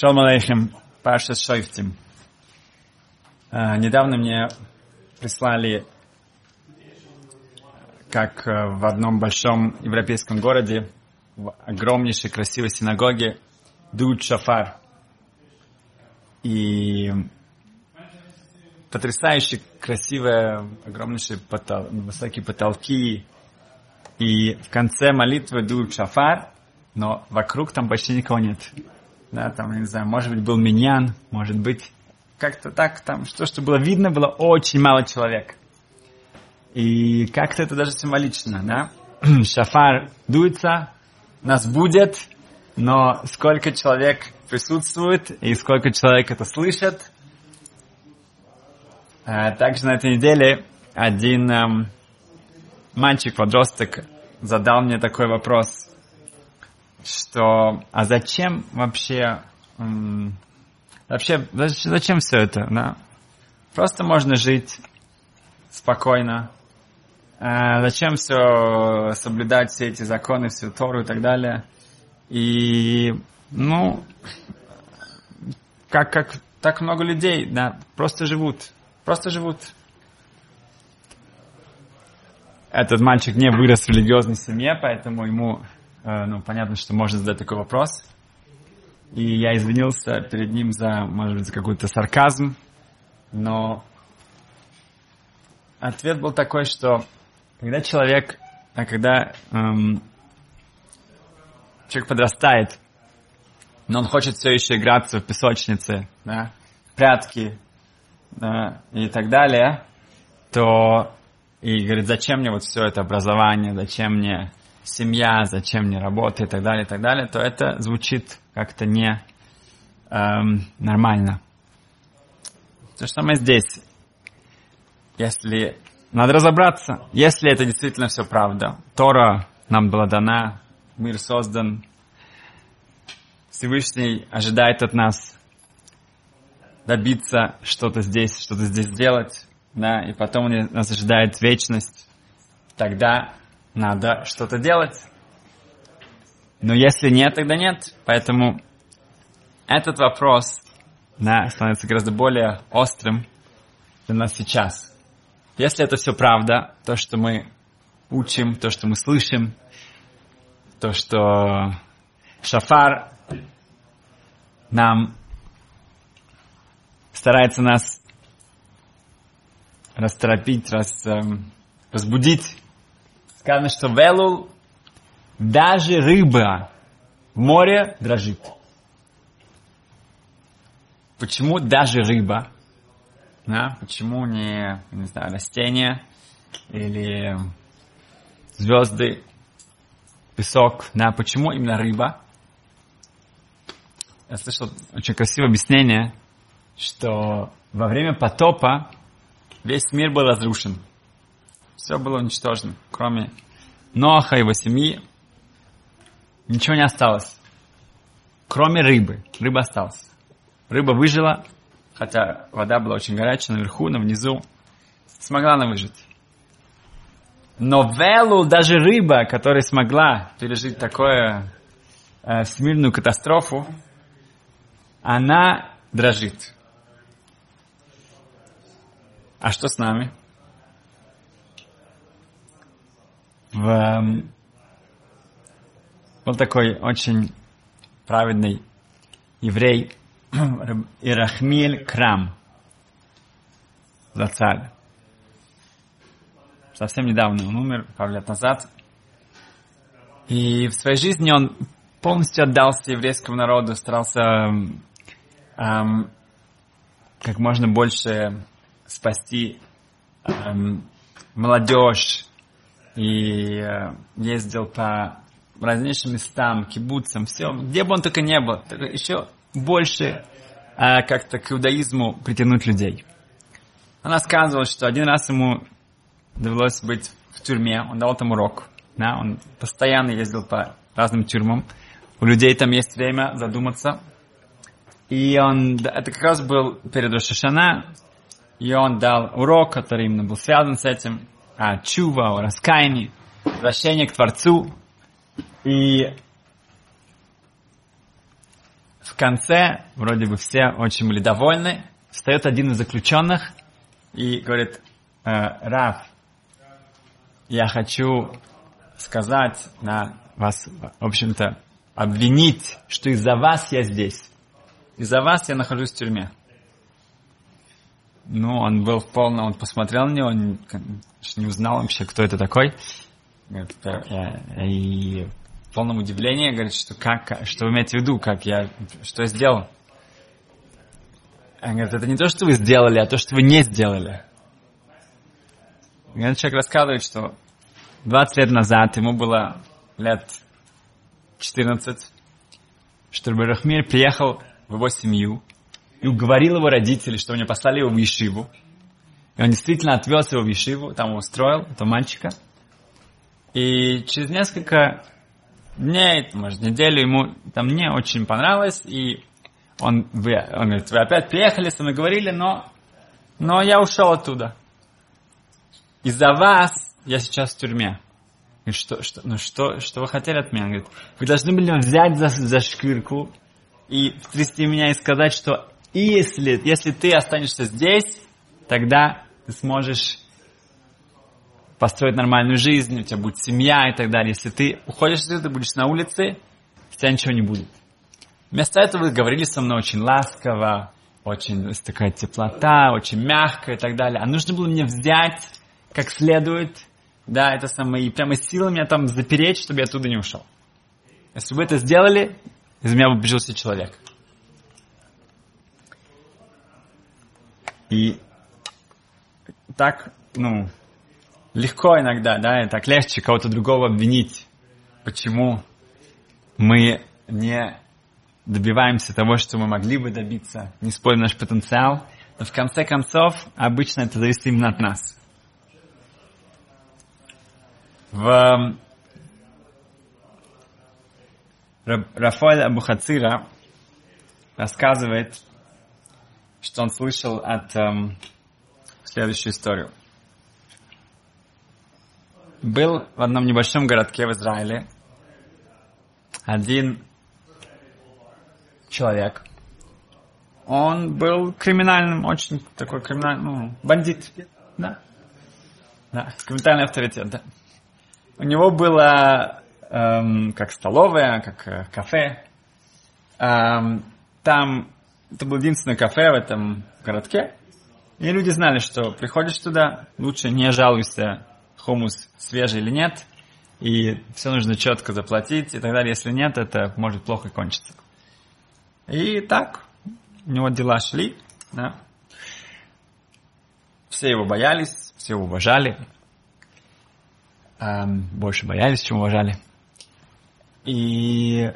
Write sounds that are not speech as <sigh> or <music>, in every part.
Шалом алейхим, Паша Шойфтим. А, недавно мне прислали, как э, в одном большом европейском городе, в огромнейшей красивой синагоге, дует шафар. И потрясающе красивые, огромнейшие потол... высокие потолки. И в конце молитвы дует шафар, но вокруг там почти никого нет. Да, там, я не знаю, может быть, был миньян, может быть, как-то так там, что, что было видно, было очень мало человек. И как-то это даже символично, да? <clears throat> Шафар дуется, нас будет, но сколько человек присутствует и сколько человек это слышат. А, также на этой неделе один эм, мальчик-подросток задал мне такой вопрос что а зачем вообще вообще зачем все это, да? Просто можно жить спокойно. А зачем все соблюдать все эти законы, всю Тору и так далее? И, ну, как, как так много людей, да, просто живут. Просто живут. Этот мальчик не вырос в религиозной семье, поэтому ему ну, понятно, что можно задать такой вопрос. И я извинился перед ним за, может быть, за какой-то сарказм, но ответ был такой, что когда человек, а когда эм, человек подрастает, но он хочет все еще играться в песочнице, да, прятки да, и так далее, то и говорит, зачем мне вот все это образование, зачем мне семья, зачем мне работа и так далее, и так далее, то это звучит как-то не эм, нормально. То же самое здесь. Если надо разобраться, если это действительно все правда, Тора нам была дана, мир создан, Всевышний ожидает от нас добиться что-то здесь, что-то здесь сделать, да, и потом нас ожидает вечность, тогда надо что-то делать. Но если нет, тогда нет. Поэтому этот вопрос да, становится гораздо более острым для нас сейчас. Если это все правда, то, что мы учим, то, что мы слышим, то, что шафар нам старается нас расторопить, раз, эм, разбудить, сказано, что велул даже рыба в море дрожит. Почему даже рыба? Да? Почему не, не знаю, растения или звезды, песок? Да? Почему именно рыба? Я слышал очень красивое объяснение, что во время потопа весь мир был разрушен. Все было уничтожено, кроме Ноаха и его семьи. Ничего не осталось, кроме рыбы. Рыба осталась. Рыба выжила, хотя вода была очень горячая наверху, но внизу смогла она выжить. Но Велу, даже рыба, которая смогла пережить такую э, всемирную катастрофу, она дрожит. А что с нами? В, эм, был такой очень праведный еврей <clears throat> Ирахмиль Крам, за царь. Совсем недавно он умер, пару лет назад. И в своей жизни он полностью отдался еврейскому народу, старался эм, как можно больше спасти эм, молодежь, и э, ездил по различным местам, кибуцам, все, где бы он только не был, еще больше э, как-то к иудаизму притянуть людей. Она сказала, что один раз ему довелось быть в тюрьме, он дал там урок, да, он постоянно ездил по разным тюрьмам, у людей там есть время задуматься, и он, это как раз был перед Рошашана, и он дал урок, который именно был связан с этим, о чува, о раскаянии, возвращение к Творцу. И в конце, вроде бы все очень были довольны, встает один из заключенных и говорит, э, Раф, я хочу сказать на вас, в общем-то, обвинить, что из-за вас я здесь. Из-за вас я нахожусь в тюрьме. Ну, он был в полном, он посмотрел на него, он не узнал вообще, кто это такой. И в полном удивлении говорит, что как, что вы имеете в виду, как я, что я сделал. Он говорит, это не то, что вы сделали, а то, что вы не сделали. И этот человек рассказывает, что 20 лет назад ему было лет 14, что Рахмир приехал в его семью и уговорил его родителей, что они послали его в Ешиву. И он действительно отвез его в Ешиву, там устроил, этого мальчика. И через несколько дней, может, неделю ему там не очень понравилось, и он, вы, он говорит, вы опять приехали, со мной говорили, но, но я ушел оттуда. Из-за вас я сейчас в тюрьме. Говорит, что, что, ну что, что вы хотели от меня? Он говорит, вы должны были взять за, за шкирку и втрясти меня и сказать, что если, если ты останешься здесь, тогда ты сможешь построить нормальную жизнь, у тебя будет семья и так далее. Если ты уходишь отсюда, ты будешь на улице, у тебя ничего не будет. Вместо этого вы говорили со мной очень ласково, очень такая теплота, очень мягко и так далее. А нужно было мне взять как следует, да, это самое, и прямо силой меня там запереть, чтобы я оттуда не ушел. Если бы это сделали, из меня бы убежился человек. И так, ну, легко иногда, да, и так легче кого-то другого обвинить. Почему мы не добиваемся того, что мы могли бы добиться, не используем наш потенциал. Но в конце концов, обычно это зависит именно от нас. В Рафаэль Абухацира рассказывает, что он слышал от эм, следующую историю. Был в одном небольшом городке в Израиле один человек. Он был криминальным, очень такой криминальный, ну, бандит. Да. Да, криминальный авторитет, да. У него было эм, как столовая, как э, кафе. Эм, там это было единственное кафе в этом городке. И люди знали, что приходишь туда, лучше не жалуйся, хумус свежий или нет, и все нужно четко заплатить и так далее. Если нет, это может плохо кончиться. И так у него дела шли, да. Все его боялись, все его уважали. Эм, больше боялись, чем уважали. И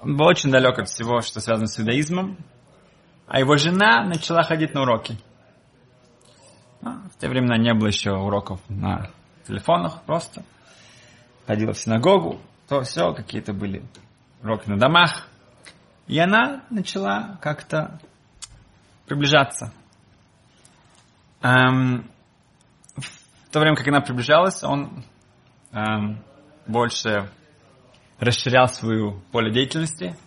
он был очень далек от всего, что связано с иудаизмом. А его жена начала ходить на уроки. Ну, в те времена не было еще уроков на телефонах просто. Ходила в синагогу, то все, какие-то были уроки на домах. И она начала как-то приближаться. Эм, в то время, как она приближалась, он эм, больше расширял свою поле деятельности.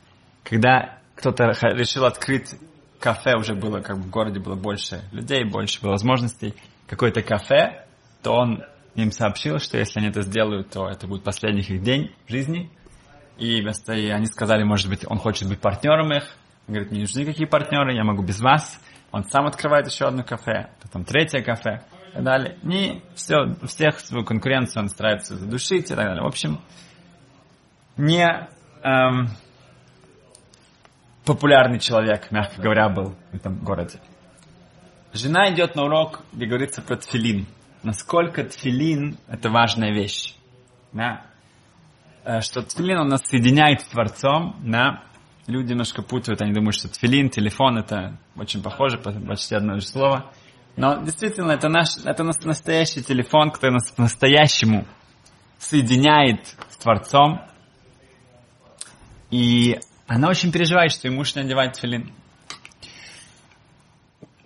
Когда кто-то решил открыть кафе, уже было как бы в городе было больше людей, больше было возможностей, какое-то кафе, то он им сообщил, что если они это сделают, то это будет последний их день в жизни. И, вместо, и они сказали, может быть, он хочет быть партнером их. Он говорит, не нужны никакие партнеры, я могу без вас. Он сам открывает еще одно кафе, потом третье кафе и так далее. Не все, всех свою конкуренцию он старается задушить и так далее. В общем, не эм, популярный человек, мягко говоря, был в этом городе. Жена идет на урок, где говорится про тфилин. Насколько тфилин – это важная вещь. Да? Э, что тфилин, он нас соединяет с Творцом. Да? Люди немножко путают, они думают, что тфилин, телефон – это очень похоже, почти одно же слово. Но действительно, это, наш, это настоящий телефон, который нас по-настоящему соединяет с Творцом. И она очень переживает, что ей муж не одевает филин.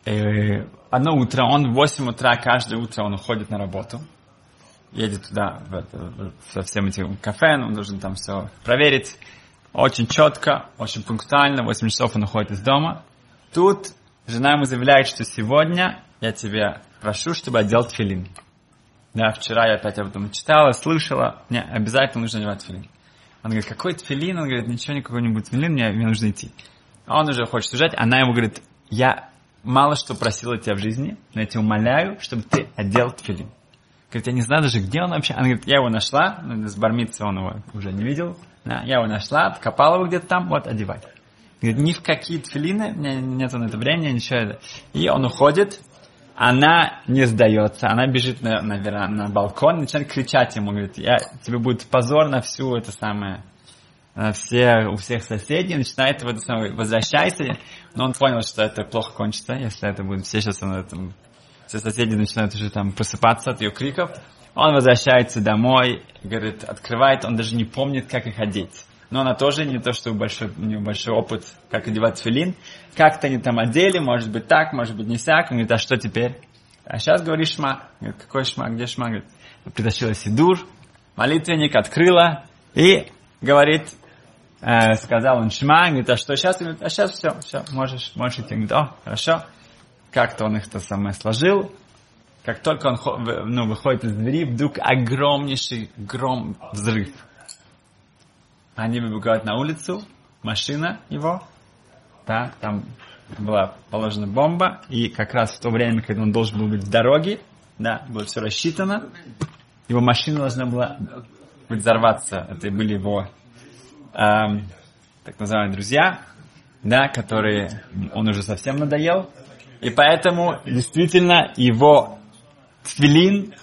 И одно утро, он в 8 утра, каждое утро он уходит на работу. Едет туда, в это, со всем этим кафе, он должен там все проверить. очень четко, очень пунктуально, 8 часов он уходит из дома. Тут жена ему заявляет, что сегодня я тебя прошу, чтобы одел тфилин. Да, вчера я опять об этом читала, слышала, мне обязательно нужно одевать тфилин. Он говорит, какой тфилин? Он говорит, ничего, никакой не будет тфилин, мне, мне нужно идти. Он уже хочет уезжать, она ему говорит, я мало что просила тебя в жизни, но я тебя умоляю, чтобы ты одел тфилин. Говорит, я не знаю даже, где он вообще. Она говорит, я его нашла, ну, с бармицы он его уже не видел. Да, я его нашла, откопала его где-то там, вот, одевай. Говорит, ни в какие тфилины, у меня нет на это времени, ничего. И он уходит, она не сдается, она бежит на, на, на балкон, начинает кричать ему, говорит, я, тебе будет позор на всю это самое, на все, у всех соседей, начинает в это самое, возвращайся, но он понял, что это плохо кончится, если это будет, все сейчас на этом все соседи начинают уже там просыпаться от ее криков. Он возвращается домой, говорит, открывает, он даже не помнит, как их одеть. Но она тоже не то, что большой, у нее большой опыт, как одевать филин. Как-то они там одели, может быть так, может быть не сяк. Он говорит, а что теперь? А сейчас говоришь шма. Говорит, какой шма, где шма? Говорит, притащила сидур, молитвенник, открыла и говорит, э, сказал он шма, говорит, а что сейчас? Говорит, а сейчас все, все, можешь, можешь идти. Говорит, о, хорошо как-то он их то самое сложил. Как только он ну, выходит из двери, вдруг огромнейший гром, взрыв. Они выбегают на улицу, машина его, да, там была положена бомба, и как раз в то время, когда он должен был быть в дороге, да, было все рассчитано, его машина должна была взорваться. Это были его эм, так называемые друзья, да, которые он уже совсем надоел, и поэтому действительно его тфилин,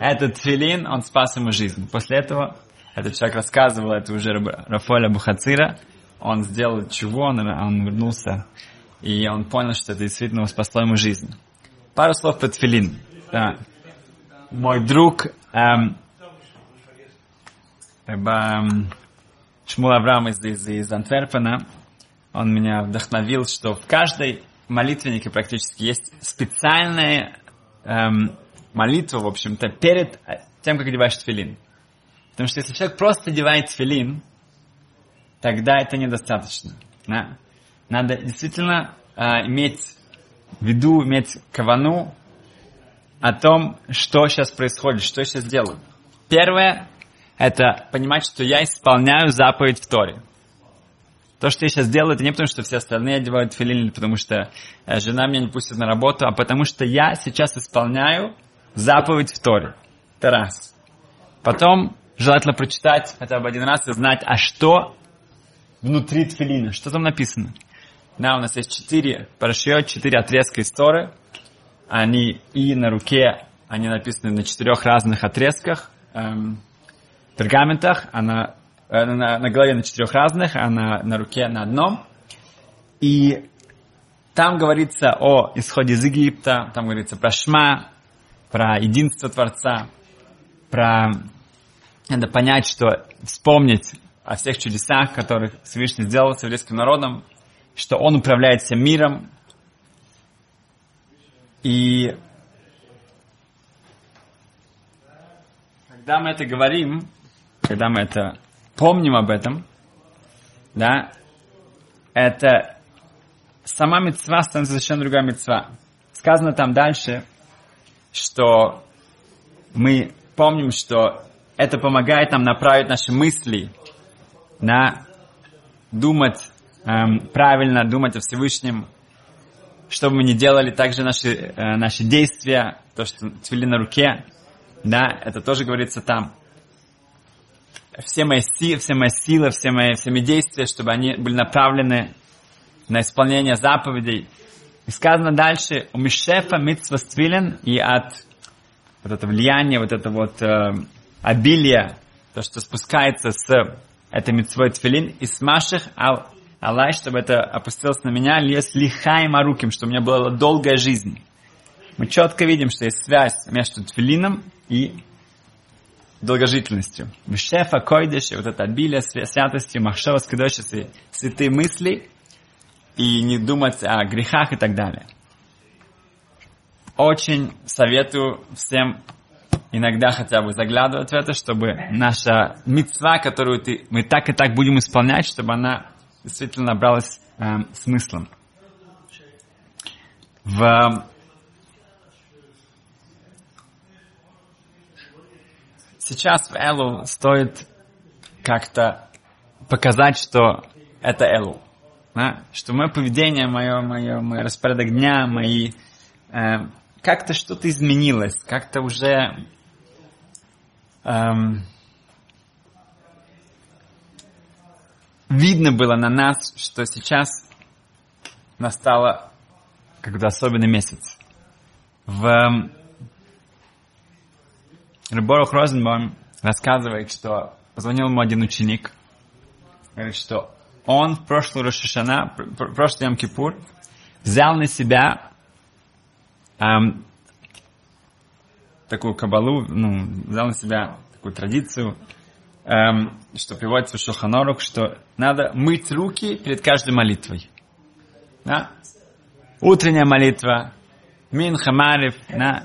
этот тфилин, он спас ему жизнь. После этого этот человек рассказывал, это уже Рафаэля Бухацира, он сделал чего, он, он вернулся, и он понял, что это действительно спасло ему жизнь. Пару слов по тфилин. Да. Мой друг эм, эм, Шмул Авраам из, из, из Антверпена, он меня вдохновил, что в каждой молитвеннике практически есть специальная эм, молитва, в общем-то, перед тем, как одеваешь тфилин. Потому что если человек просто одевает тфилин, тогда это недостаточно. Да? Надо действительно э, иметь в виду, иметь кавану о том, что сейчас происходит, что я сейчас делаю. Первое – это понимать, что я исполняю заповедь в Торе. То, что я сейчас делаю, это не потому, что все остальные одевают филин, или потому что э, жена меня не пустит на работу, а потому что я сейчас исполняю заповедь в Торе. Это раз. Потом желательно прочитать хотя бы один раз и знать, а что внутри тфилина, что там написано. Да, у нас есть четыре парашют, четыре отрезка из Торы. Они и на руке, они написаны на четырех разных отрезках, эм, пергаментах, а на Э, на, на голове на четырех разных, а на, на руке на одном. И там говорится о исходе из Египта, там говорится про Шма, про единство Творца, про... Надо понять, что вспомнить о всех чудесах, которых Всевышний сделал с еврейским народом, что Он управляет всем миром. И когда мы это говорим, когда мы это помним об этом, да, это сама мецва становится совершенно другая мецва. Сказано там дальше, что мы помним, что это помогает нам направить наши мысли на думать эм, правильно, думать о Всевышнем, что бы мы ни делали, также наши, э, наши действия, то, что цвели на руке, да, это тоже говорится там все мои, силы, все мои силы, все мои, все мои действия, чтобы они были направлены на исполнение заповедей. И сказано дальше, у Мишефа ствилен, и от вот это влияния, вот это вот э, обилие, то, что спускается с этой митцвой твилин, и смаших ал, Аллах, чтобы это опустилось на меня, лес лихай маруким, чтобы у меня была долгая жизнь. Мы четко видим, что есть связь между твилином и долгожительностью. Мишефа, койдеш, вот это обилие святости, махшева, скидоши, святые мысли, и не думать о грехах и так далее. Очень советую всем иногда хотя бы заглядывать в это, чтобы наша мецва, которую ты, мы так и так будем исполнять, чтобы она действительно набралась э, смыслом. В сейчас в Элу стоит как-то показать, что это Элу. Да? Что мое поведение, мое, мое, мой распорядок дня, мои... Э, как-то что-то изменилось, как-то уже... Эм, видно было на нас, что сейчас настало какой-то особенный месяц. В Рыборух Розенбаум рассказывает, что позвонил ему один ученик, говорит, что он в прошлую Рошашана, прошлый Йом Кипур, взял на себя эм, такую кабалу, ну, взял на себя такую традицию, эм, что приводится в Шуханорух, что надо мыть руки перед каждой молитвой. Да? Утренняя молитва, Мин Хамарев, да?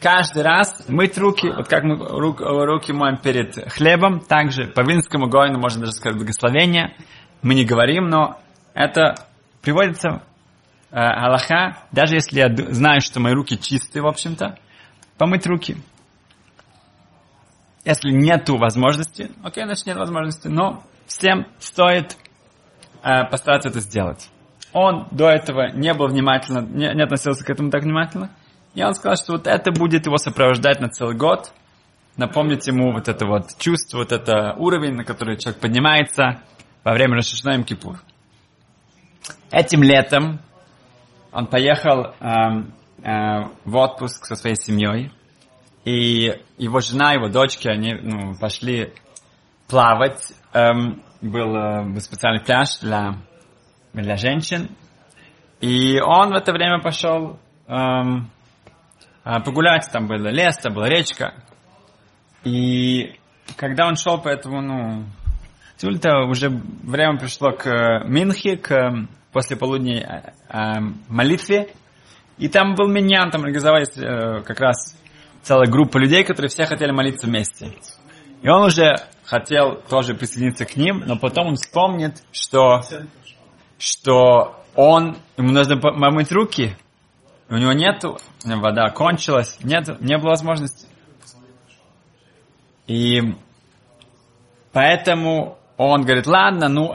каждый раз мыть руки, вот как мы рук, руки моем перед хлебом, также по винскому гойну можно даже сказать благословение, мы не говорим, но это приводится э, Аллаха, даже если я знаю, что мои руки чистые, в общем-то, помыть руки. Если нету возможности, окей, значит нет возможности, но всем стоит э, постараться это сделать. Он до этого не был внимательно, не, не относился к этому так внимательно, и он сказал, что вот это будет его сопровождать на целый год, напомнить ему вот это вот чувство, вот это уровень, на который человек поднимается во время Рашишнаем Кипур. Этим летом он поехал э, э, в отпуск со своей семьей, и его жена, его дочки, они ну, пошли плавать. Эм, был, э, был специальный пляж для, для женщин. И он в это время пошел эм, а, погулять, там был лес, там была речка. И когда он шел по этому, ну, то уже время пришло к Минхе, к после полудней э, э, молитве. И там был миньян, там организовались э, как раз целая группа людей, которые все хотели молиться вместе. И он уже хотел тоже присоединиться к ним, но потом он вспомнит, что, что он, ему нужно помыть руки, у него нету, вода кончилась, нет, не было возможности. И поэтому он говорит, ладно, ну,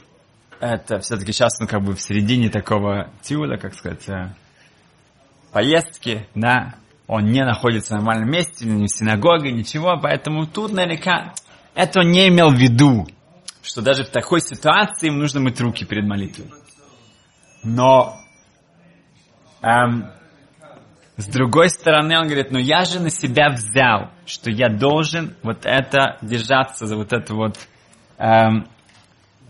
<laughs> это все-таки сейчас, ну, как бы в середине такого тюля, как сказать, э, поездки, да, он не находится в нормальном месте, ни в синагоге, ничего, поэтому тут наверняка это он не имел в виду, что даже в такой ситуации им нужно мыть руки перед молитвой. Но Эм, с другой стороны, он говорит, ну я же на себя взял, что я должен вот это держаться за вот эту вот эм,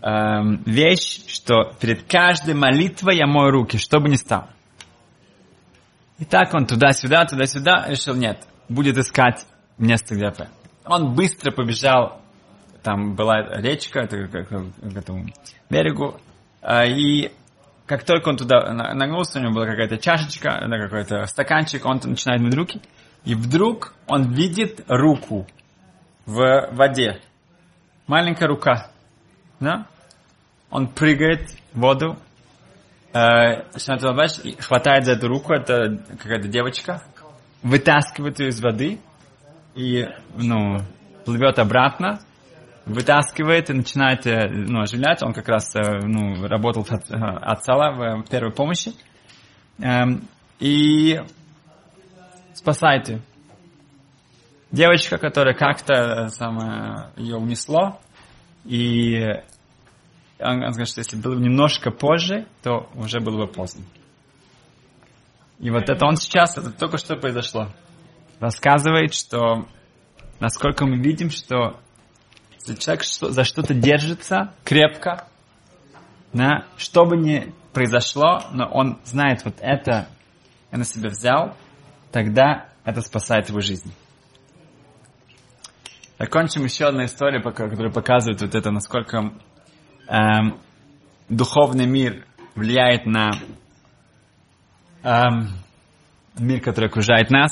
эм, вещь, что перед каждой молитвой я мою руки, что бы ни стало. И так он туда-сюда, туда-сюда, решил, нет, будет искать место, где это. Он быстро побежал, там была речка, к, этому берегу, э, и как только он туда нагнулся, у него была какая-то чашечка, какой-то стаканчик, он начинает мыть руки, и вдруг он видит руку в воде. Маленькая рука. Да? Он прыгает в воду, э, хватает за эту руку, это какая-то девочка, вытаскивает ее из воды и ну, плывет обратно, вытаскивает и начинает э, ну, оживлять. Он как раз э, ну, работал от, э, отцала в первой помощи. Эм, и спасает ее. Девочка, которая как-то самое, ее унесло, и он, он сказал, что если было немножко позже, то уже было бы поздно. И вот это он сейчас, это только что произошло. Рассказывает, что насколько мы видим, что человек за что-то держится крепко, да, что бы ни произошло, но он знает, вот это я на себя взял, тогда это спасает его жизнь. Закончим еще одна история, которая показывает вот это, насколько эм, духовный мир влияет на эм, мир, который окружает нас.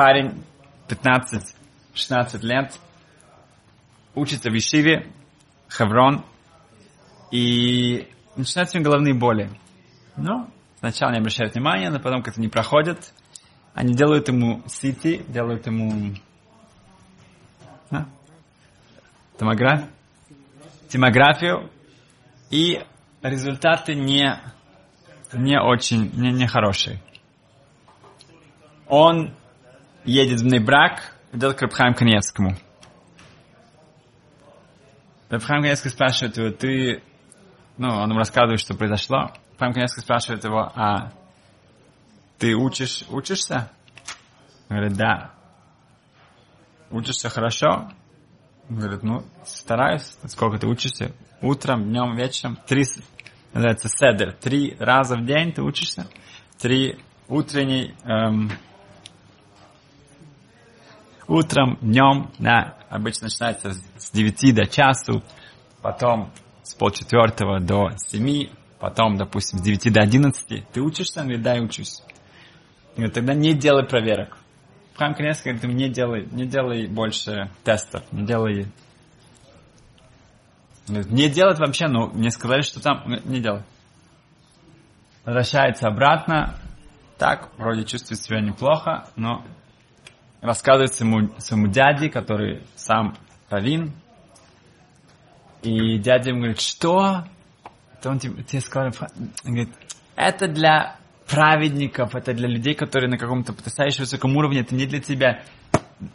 парень 15-16 лет, учится в Ишиве, Хеврон, и начинаются у него головные боли. Ну, сначала не обращают внимания, но потом как-то не проходят. Они делают ему сити, делают ему а? Томографию, томографию, и результаты не, не очень, не, не хорошие. Он едет в Нейбрак, идет к Рабхайм Каневскому. Рабхайм Каневский спрашивает его, ты, ну, он ему рассказывает, что произошло. Рабхайм Каневский спрашивает его, а ты учишь, учишься? Он говорит, да. Учишься хорошо? Говорит, ну, стараюсь. Сколько ты учишься? Утром, днем, вечером. Три, называется седер. Три раза в день ты учишься. Три утренний, эм, утром, днем, да, обычно начинается с 9 до часу, потом с полчетвертого до 7, потом, допустим, с 9 до 11. Ты учишься? Он говорит, да, я учусь. Говорит, тогда не делай проверок. Храм Конецкий говорит, не делай, не делай больше тестов, не делай... Не делать вообще, ну, мне сказали, что там, не делай. Возвращается обратно, так, вроде чувствует себя неплохо, но рассказывает своему, своему дяде, который сам равин. И дядя ему говорит, что? Это он тебе, тебе сказал, он говорит, это для праведников, это для людей, которые на каком-то потрясающем высоком уровне, это не для тебя.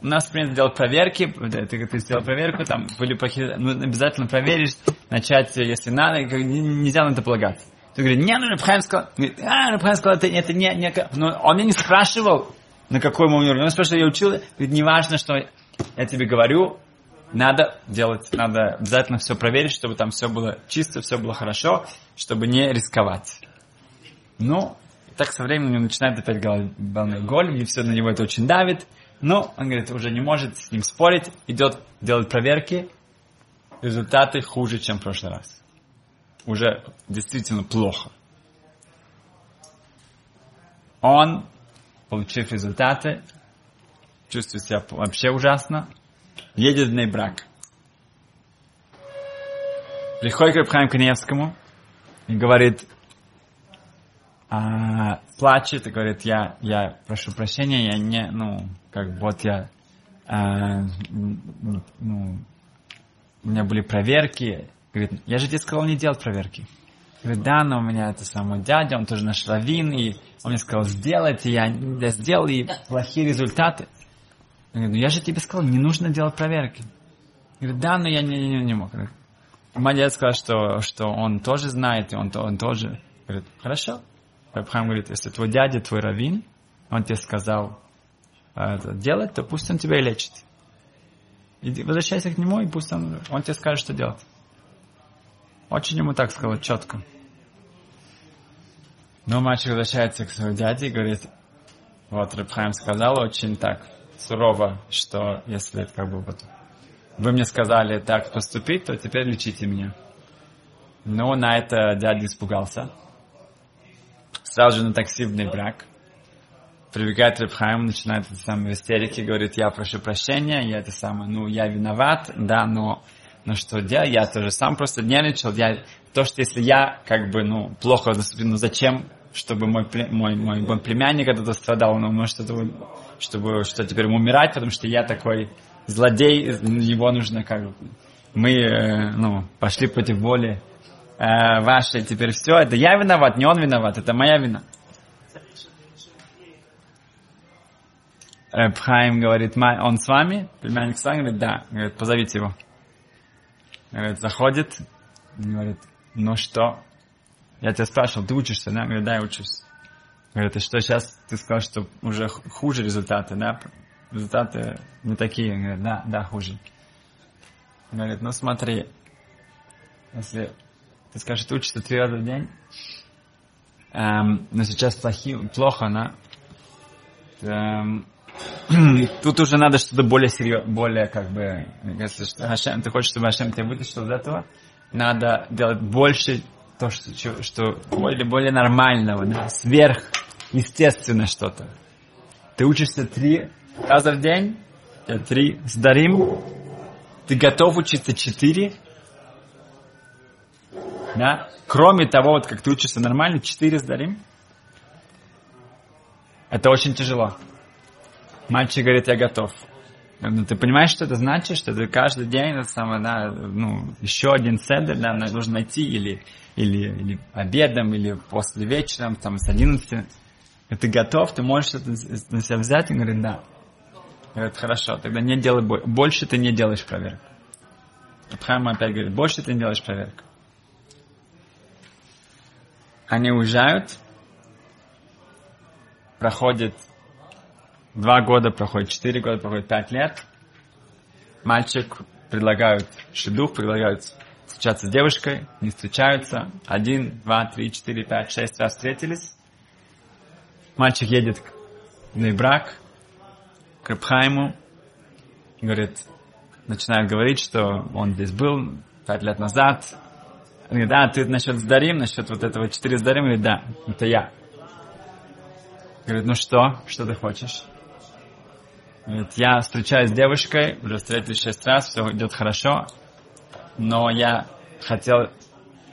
У нас принято делать проверки, ты, ты сделал проверку, там были плохие, ну, обязательно проверишь, начать, если надо, нельзя на это полагаться. Ты говоришь, не, ну, Рабхайм сказал, а, Рабхайм сказал, это, это не, не, но он меня не спрашивал, на какой мы уровне. Он спрашивает, я учил, говорит, не важно, что я тебе говорю, надо делать, надо обязательно все проверить, чтобы там все было чисто, все было хорошо, чтобы не рисковать. Ну, так со временем начинает опять головной голь, и все на него это очень давит. Но он говорит, уже не может с ним спорить, идет делать проверки, результаты хуже, чем в прошлый раз. Уже действительно плохо. Он получив результаты, чувствует себя вообще ужасно, едет в Нейбрак. Приходит к Рабхайм Каневскому и говорит, а, плачет и говорит, я, я прошу прощения, я не, ну, как вот я, а, ну, у меня были проверки. Говорит, я же тебе сказал не делать проверки. Говорит, да, но у меня это самый дядя, он тоже наш раввин, и он мне сказал, сделайте, я, я сделал, и плохие результаты. Я говорю, ну я же тебе сказал, не нужно делать проверки. Говорит, да, но я не, не, не мог. Молодец сказал, что, что он тоже знает, и он, он тоже. Говорит, хорошо. Рабхам говорит, если твой дядя, твой раввин, он тебе сказал это делать, то пусть он тебя и лечит. Иди, возвращайся к нему, и пусть он, он тебе скажет, что делать. Очень ему так сказал, четко. Но мальчик возвращается к своему дяде и говорит, вот Рабхайм сказал очень так сурово, что если как бы вот вы мне сказали так поступить, то теперь лечите меня. Но на это дядя испугался. Сразу же на такси в брак. Прибегает Рабхайм, начинает это самое истерике, говорит, я прошу прощения, я это самое, ну, я виноват, да, но, но что делать, я тоже сам просто нервничал, я, то, что если я, как бы, ну, плохо наступил, ну, зачем чтобы мой, мой, мой, мой племянник этот страдал, но может это, чтобы что теперь ему умирать, потому что я такой злодей, его нужно как бы, мы, э, ну, пошли против воли э, вашей, теперь все, это я виноват, не он виноват, это моя вина. Рабхайм говорит, он с вами? Племянник с вами? Говорит, да. Говорит, позовите его. Говорит, заходит, говорит, ну что, я тебя спрашивал, ты учишься, да? Говорит, да, я учусь. Говорит, и что сейчас ты сказал, что уже хуже результаты, да? Результаты не такие. Говорит, да, да, хуже. Говорит, ну смотри, если ты скажешь, учишься три раза в день, эм, но сейчас плохи, плохо, да? Эм, <clears throat> тут уже надо что-то более серьезное, более как бы, если Хашем, ты хочешь, чтобы Хашем тебя вытащил из этого, надо делать больше то, что, что более, более нормального, да, сверх естественно что-то. Ты учишься три раза в день, три сдарим, ты готов учиться четыре, да? Кроме того, вот как ты учишься нормально, четыре сдарим, это очень тяжело. Мальчик говорит, я готов. Ну, ты понимаешь, что это значит? Что это каждый день, это самое, да, ну, еще один седер, да, нужно найти или, или, или обедом, или после вечером, там, с 11. И ты готов, ты можешь это на себя взять? И говорит, да. Говорит, хорошо, тогда не делай больше ты не делаешь проверку. Абхайм опять говорит, больше ты не делаешь проверку. Они уезжают, проходит два года, проходит четыре года, проходит пять лет. Мальчик предлагают шедух, предлагают встречаться с девушкой, не встречаются. Один, два, три, четыре, пять, шесть раз встретились. Мальчик едет в брак к Рабхайму, говорит, начинает говорить, что он здесь был пять лет назад. Он говорит, да, ты насчет Сдарим, насчет вот этого четыре Сдарим? Говорит, да, это я. Говорит, ну что, что ты хочешь? Говорит, я встречаюсь с девушкой, уже встретились шесть раз, все идет хорошо, но я хотел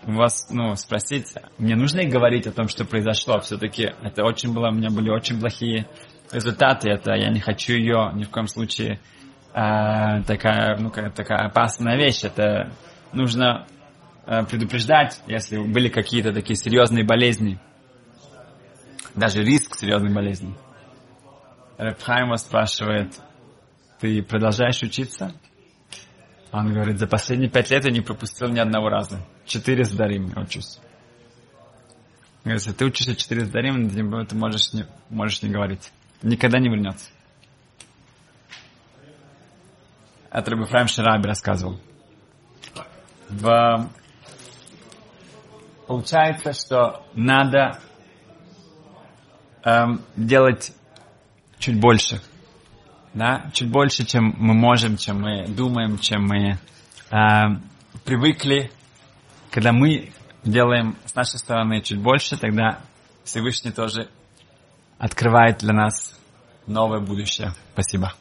вас, ну, спросить, мне нужно говорить о том, что произошло, все-таки это очень было, у меня были очень плохие результаты, это я не хочу ее ни в коем случае э, такая, ну, такая опасная вещь, это нужно предупреждать, если были какие-то такие серьезные болезни, даже риск серьезной болезни. Рабхайма спрашивает, ты продолжаешь учиться? Он говорит, за последние пять лет я не пропустил ни одного раза. Четыре сдарим учусь. Говорит, если ты учишься четыре сдарим, ты можешь не, можешь не говорить. Никогда не вернется. Это Фраим Шараби рассказывал. В... Получается, что надо эм, делать чуть больше. Да? Чуть больше, чем мы можем, чем мы думаем, чем мы э, привыкли. Когда мы делаем с нашей стороны чуть больше, тогда Всевышний тоже открывает для нас новое будущее. Спасибо.